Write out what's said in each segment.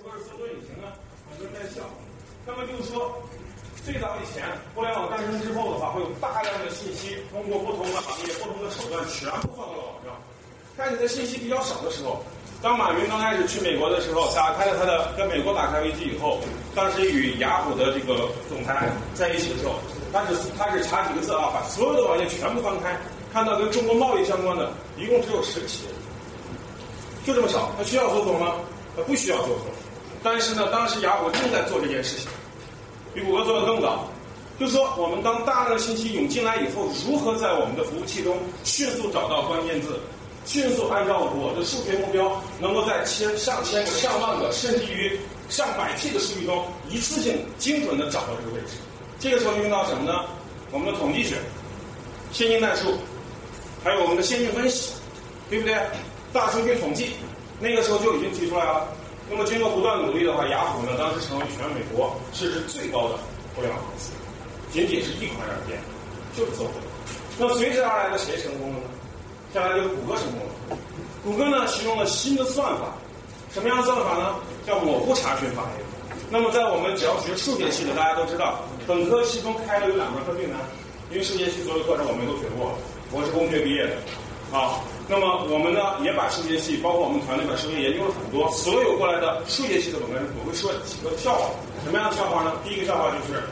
说是搜索引擎呢？很多人在笑。那么就是说，最早以前互联网诞生之后的话，会有大量的信息通过不同的行业、不同的手段全部放到了网上。看你的信息比较少的时候，当马云刚开始去美国的时候，打开了他的跟美国打开危机以后，当时与雅虎的这个总裁在一起的时候，他只他只查几个字啊，把所有的网页全部翻开，看到跟中国贸易相关的，一共只有十个企业，就这么少。他需要搜索吗？他不需要搜索。但是呢，当时雅虎正在做这件事情，比谷歌做的更早。就说，我们当大量的信息涌进来以后，如何在我们的服务器中迅速找到关键字？迅速按照我的数学目标，能够在千上千个、上万个，甚至于上百 T 的数据中，一次性精准的找到这个位置。这个时候用到什么呢？我们的统计学、线性代数，还有我们的线性分析，对不对？大数据统计，那个时候就已经提出来了。那么经过不断努力的话，雅虎呢，当时成为全美国市值最高的互联网公司，仅仅是一款软件，就是搜索。那随之而来的谁成功了呢？下来就是谷歌成功了。谷歌呢，启用了新的算法，什么样的算法呢？叫模糊查询法。那么在我们只要学数学系的，大家都知道，本科期中开了有两门课最难，因为数学系所有课程我们都学过，我是工学毕业的。啊，那么我们呢也把数学系，包括我们团队把数学研究了很多。所有过来的数学系的本科生，我会说几个笑话。什么样的笑话呢？第一个笑话就是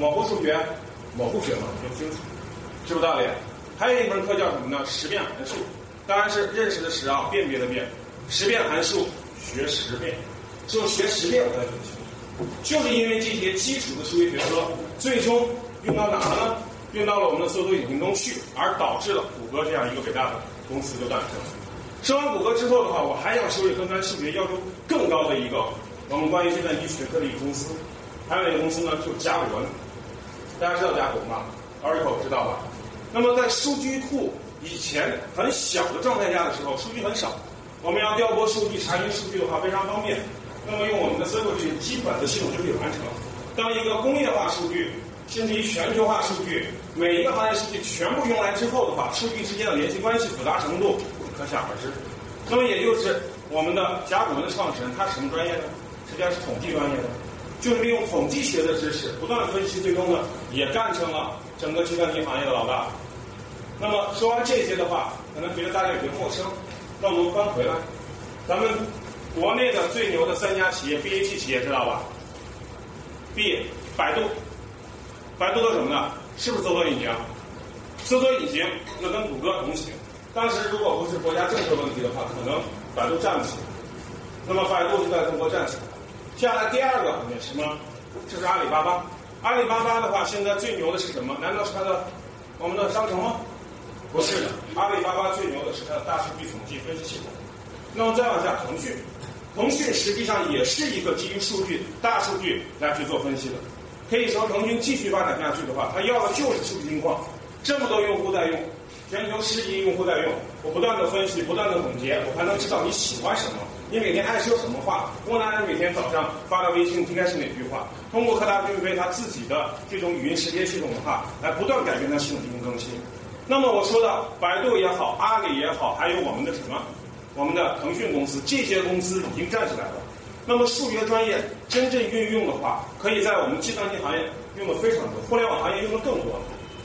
模糊数学，模糊学嘛，说清楚，是不是道理？还有一门课叫什么呢？识变函数，当然是认识的识啊，辨别的辨。识变函数学十遍，只有学十遍我才学清楚。就是因为这些基础的数学学科，最终用到哪了呢？用到了我们的搜索引擎中去，而导致了谷歌这样一个伟大的公司就诞生了。说完谷歌之后的话，我还想说一个跟数学要求更高的一个我们关于计算机学科的一个公司，还有一个公司呢？就是甲骨文。大家知道甲骨文吗？Oracle 知道吧？那么在数据库以前很小的状态下的时候，数据很少，我们要调拨数据、查询数据的话非常方便。那么用我们的 SQL 这些基本的系统就可以完成。当一个工业化数据，甚至于全球化数据，每一个行业数据全部用来之后的话，数据之间的联系关系复杂程度可想而知。那么也就是我们的甲骨文的创始人，他是什么专业呢？实际上是统计专业的，就是利用统计学的知识不断分析，最终呢也干成了整个计算机行业的老大。那么说完这些的话，可能觉得大家有些陌生。那我们翻回来，咱们国内的最牛的三家企业，BAT 企业知道吧？B，百度。百度做什么呢？是不是搜索引擎？搜索引擎那跟谷歌同行。当时如果不是国家政策问题的话，可能百度站不起来。那么百度就在中国站起来。接下来第二个行业什么？就是阿里巴巴。阿里巴巴的话，现在最牛的是什么？难道是它的我们的商城吗？不是的，阿里巴巴最牛的是它的大数据统计分析系统。那么再往下，腾讯，腾讯实际上也是一个基于数据、大数据来去做分析的。可以说，腾讯继续发展下去的话，它要的就是数据金矿。这么多用户在用，全球十亿用户在用，我不断的分析，不断的总结，我才能知道你喜欢什么，你每天爱说什么话。莫南人每天早上发的微信应该是哪句话？通过科大讯飞它自己的这种语音识别系统的话，来不断改变它系统进行更新。那么我说的百度也好，阿里也好，还有我们的什么，我们的腾讯公司，这些公司已经站起来了。那么数学专业真正运用的话，可以在我们计算机行业用的非常多，互联网行业用的更多。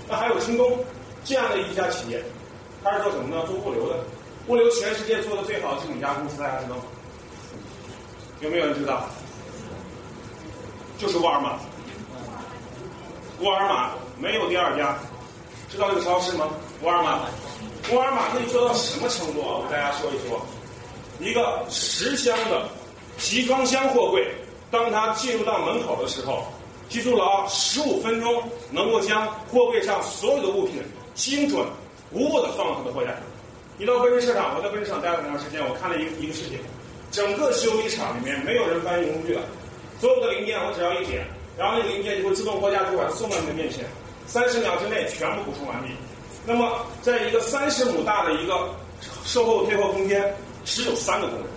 那还有京东这样的一家企业，它是做什么呢？做物流的。物流全世界做的最好的是哪家公司？大家知道吗？有没有人知道？就是沃尔玛。沃尔玛没有第二家。知道这个超市吗？沃尔玛，沃尔玛可以做到什么程度啊？我给大家说一说，一个十箱的集装箱货柜，当它进入到门口的时候，记住了啊，十五分钟能够将货柜上所有的物品精准无误的放到它的货架。你到奔驰车厂，我在奔驰厂待了很长时间，我看了一个一个事情，整个修理厂里面没有人搬运工具了，所有的零件我只要一点，然后那个零件就会自动货架主管送到你的面前。三十秒之内全部补充完毕。那么，在一个三十亩大的一个售后退货空间，只有三个工人，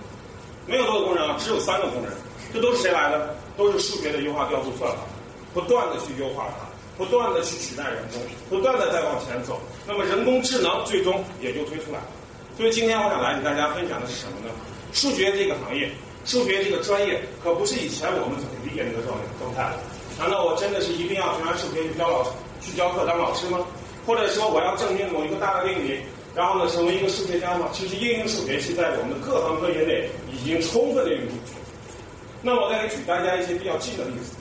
没有多个工人啊，只有三个工人。这都是谁来的？都是数学的优化调度算法，不断的去优化它，不断的去取代人工，不断的在往前走。那么，人工智能最终也就推出来了。所以，今天我想来给大家分享的是什么呢？数学这个行业数学这个专业可不是以前我们所理解那个状状态。难道我真的是一定要学完数学去教老去教课当老师吗？或者说我要证明某一个大的定理，然后呢成为一个数学家吗？其实应用数学系在我们的各行各业内已经充分的运用。那我再给举大家一些比较近的例子，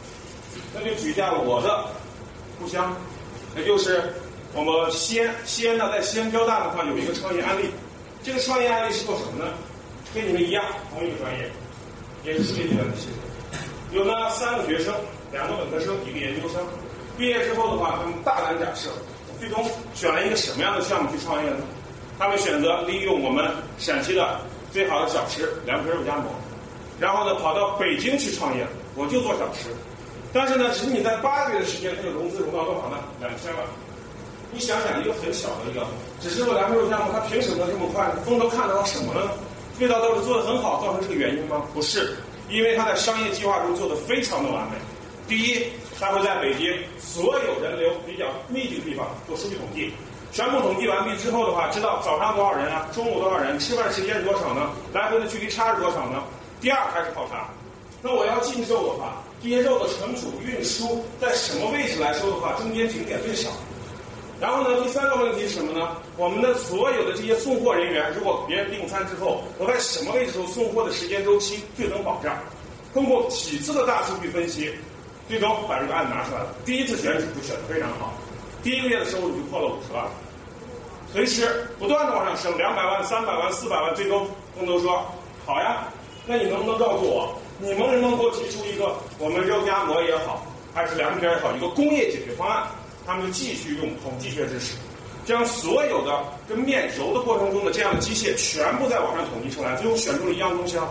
那就举一下我的故乡，也就是我们西安。西安呢，在西安交大的话有一个创业案例，这个创业案例是做什么呢？跟你们一样，同一个专业，也是数学计算机系。有呢三个学生，两个本科生，一个研究生。毕业之后的话，他们大胆假设，最终选了一个什么样的项目去创业呢？他们选择利用我们陕西的最好的小吃凉皮肉夹馍，然后呢跑到北京去创业，我就做小吃。但是呢，仅仅在八个月的时间，他就融资融到多少呢？两千万。你想想，一个很小的一个，只是做凉皮肉夹馍，他凭什么这么快？风都看到什么了？味道都是做的很好，造成这个原因吗？不是，因为他在商业计划中做的非常的完美。第一，他会在北京所有人流比较密集的地方做数据统计，全部统计完毕之后的话，知道早上多少人啊，中午多少人，吃饭时间是多少呢？来回的距离差是多少呢？第二开始考察，那我要进肉的话，这些肉的存储、运输在什么位置来说的话，中间停点最少。然后呢，第三个问题是什么呢？我们的所有的这些送货人员，如果别人订餐之后，我在什么位置时候送货的时间周期最能保障？通过几次的大数据分析，最终把这个案子拿出来了。第一次选址就选的非常好，第一个月的收入就破了五十万，随时不断的往上升，两百万、三百万、四百万，最终东都说好呀，那你能不能告诉我，你们能不能给我提出一个我们肉夹馍也好，还是凉皮也好，一个工业解决方案？他们就继续用统计学知识，将所有的跟面揉的过程中的这样的机械全部在网上统计出来，最后选出了一样东西啊，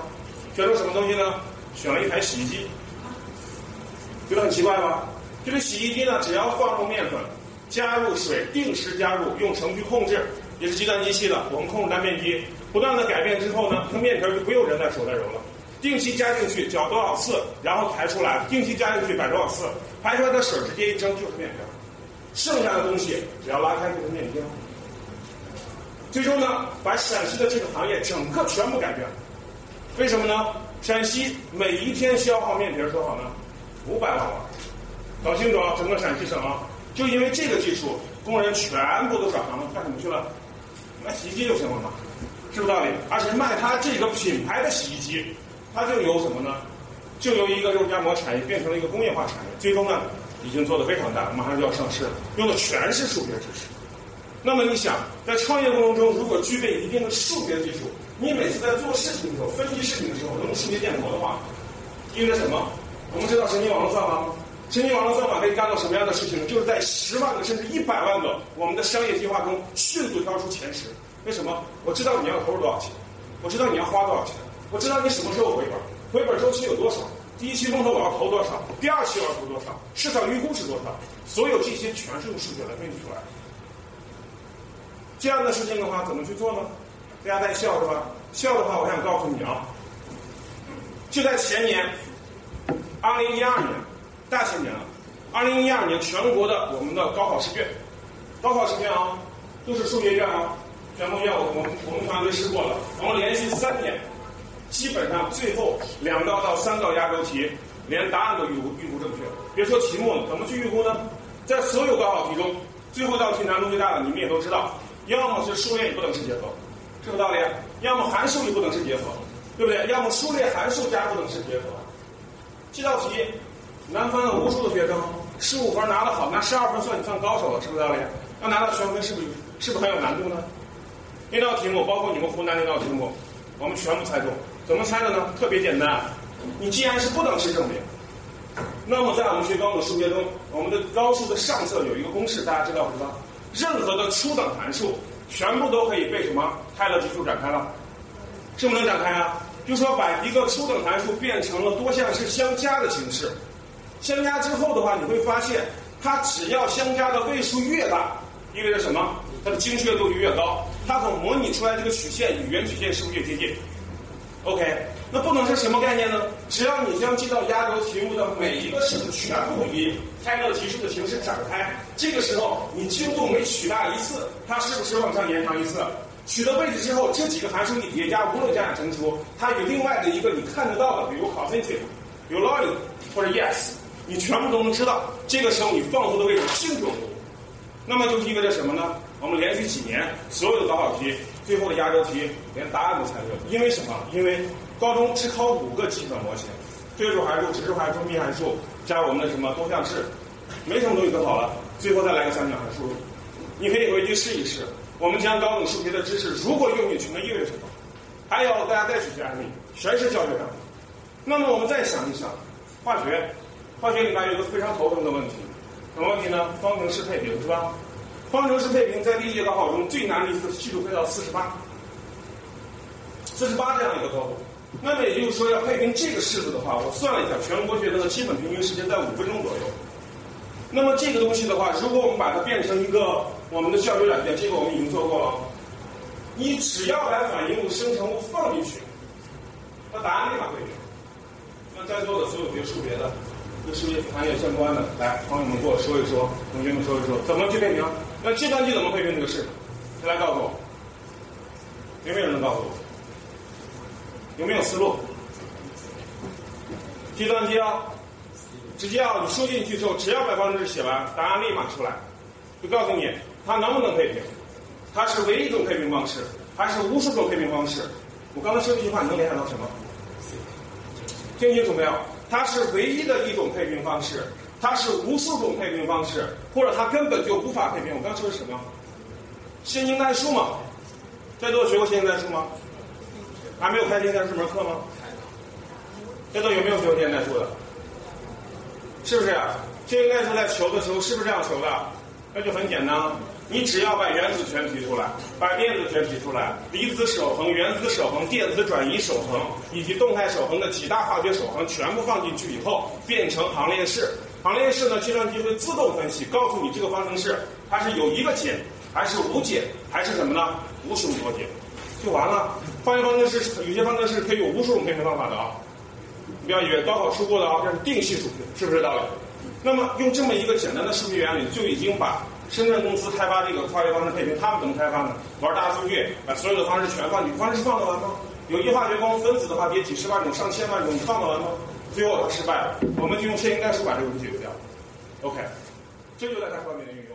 选出什么东西呢？选了一台洗衣机，觉得很奇怪吧？这个洗衣机呢，只要放入面粉，加入水，定时加入，用程序控制，也是计算机系的，我们控制单面机，不断的改变之后呢，它面皮就不用人在手在揉了，定期加进去，搅多少次，然后排出来，定期加进去摆多少次，排出来的水直接一蒸就是面皮。剩下的东西只要拉开就是面条。最终呢，把陕西的这个行业整个全部改变。为什么呢？陕西每一天消耗面皮多少呢？五百万碗。搞清楚啊，整个陕西省啊，就因为这个技术，工人全部都转行了，干什么去了？卖洗衣机就行了嘛，是不是道理？而且卖他这个品牌的洗衣机，它就由什么呢？就由一个肉夹馍产业变成了一个工业化产业。最终呢？已经做得非常大，马上就要上市了，用的全是数学知识。那么你想，在创业过程中，如果具备一定的数学技术，你每次在做事情的时候、分析事情的时候，用数学建模的话，意味着什么？我们知道神经网络算法吗？神经网络算法可以干到什么样的事情呢？就是在十万个甚至一百万个我们的商业计划中迅速挑出前十。为什么？我知道你要投入多少钱，我知道你要花多少钱，我知道你什么时候回本，回本周期有多少。第一期风投我要投多少？第二期我要投多少？市场预估是多少？所有这些全是用数学来分析出来的。这样的事情的话，怎么去做呢？大家在笑是吧？笑的话，我想告诉你啊，就在前年，二零一二年，大前年了。二零一二年全国的我们的高考试卷，高考试卷啊，都是数学卷啊，全国卷我我们我们团队试过了，我们连续三年。基本上最后两道到三道压轴题，连答案都预估预估正确。别说题目了，怎么去预估呢？在所有高考题中，最后一道题难度最大的，你们也都知道，要么是数列与不等式结合，是不是道理？要么函数与不等式结合，对不对？要么数列函数加不等式结合。这道题，南方的无数的学生，十五分拿得好，拿十二分算你算高手了，是不是道理？要拿到全分，是不是是不是很有难度呢？那道题目，包括你们湖南那道题目，我们全部猜中。怎么猜的呢？特别简单，你既然是不等式证明，那么在我们学高等数学中，我们的高数的上册有一个公式，大家知道不知道？任何的初等函数全部都可以被什么泰勒级数展开了？是不是能展开啊？就说把一个初等函数变成了多项式相加的形式，相加之后的话，你会发现它只要相加的位数越大，意味着什么？它的精确度就越高，它所模拟出来这个曲线与原曲线是不是越接近？OK，那不能是什么概念呢？只要你将这道压轴题目的每一个式子全部以泰勒级数的形式展开，这个时候你精度每取大一次，它是不是往上延长一次？取得位置之后，这几个函数你叠加，无论加减乘除，它有另外的一个你看得到的，比如 cosine，有 log 或者 yes，你全部都能知道。这个时候你放松的位置清楚。那么就意味着什么呢？我们连续几年所有的高考题，最后的压轴题连答案都猜对了。因为什么？因为高中只考五个计算模型，对数函数、指数函数、幂函数，加我们的什么多项式，没什么东西可考了。最后再来个三角函数，你可以回去试一试。我们将高等数学的知识如果用进去，那意味着什么？还有大家再举些案例，全是教学上的。那么我们再想一想，化学，化学里面有个非常头疼的问题，什么问题呢？方程式配平是吧？方程式配平在历届高考中最难的一次系数配到四十八，四十八这样一个高度。那么也就是说，要配平这个式子的话，我算了一下，全国学生的基本平均时间在五分钟左右。那么这个东西的话，如果我们把它变成一个我们的教学软件，这个我们已经做过了。你只要把反应物、生成物放进去，那答案立马会变。那在座的所有学数学的、跟数学行业相关的，来，朋友们给我说一说，同学们说一说，怎么去配平？那计算机怎么配平这个式？谁来告诉我？有没有人能告诉我？有没有思路？计算机啊！直接啊，你输进去之后，只要把方程式写完，答案立马出来，就告诉你它能不能配平，它是唯一一种配平方式，还是无数种配平方式？我刚才说这句话，你能联想到什么？听清楚没有？它是唯一的一种配平方式，它是无数种配平方式，或者它根本就无法配平。我刚说的是什么？线性代数嘛？在座学过线性代数吗？还没有开线性代数门课吗？在座有没有学过线性代数的？是不是？线性代数在求的时候是不是这样求的？那就很简单，你只要把原子全提出来，把电子全提出来，离子守恒、原子守恒、电子转移守恒以及动态守恒的几大化学守恒全部放进去以后，变成行列式。行列式呢，计算机会自动分析，告诉你这个方程式它是有一个解，还是无解，还是什么呢？无数多解，就完了。化学方程式有些方程式可以有无数种配平方法的啊。不要以为高考出过的啊，这是定系数，是不是道理？那么用这么一个简单的数学原理，就已经把深圳公司开发这个化学方式配平，他们怎么开发呢？玩大数据，把所有的方式全放进去，方式放得完吗？有机化学光分子的话，别几十万种、上千万种，你放得完吗？最后它失败了，我们就用线性代数把这个东西解决掉。OK，这就在它方面的运用。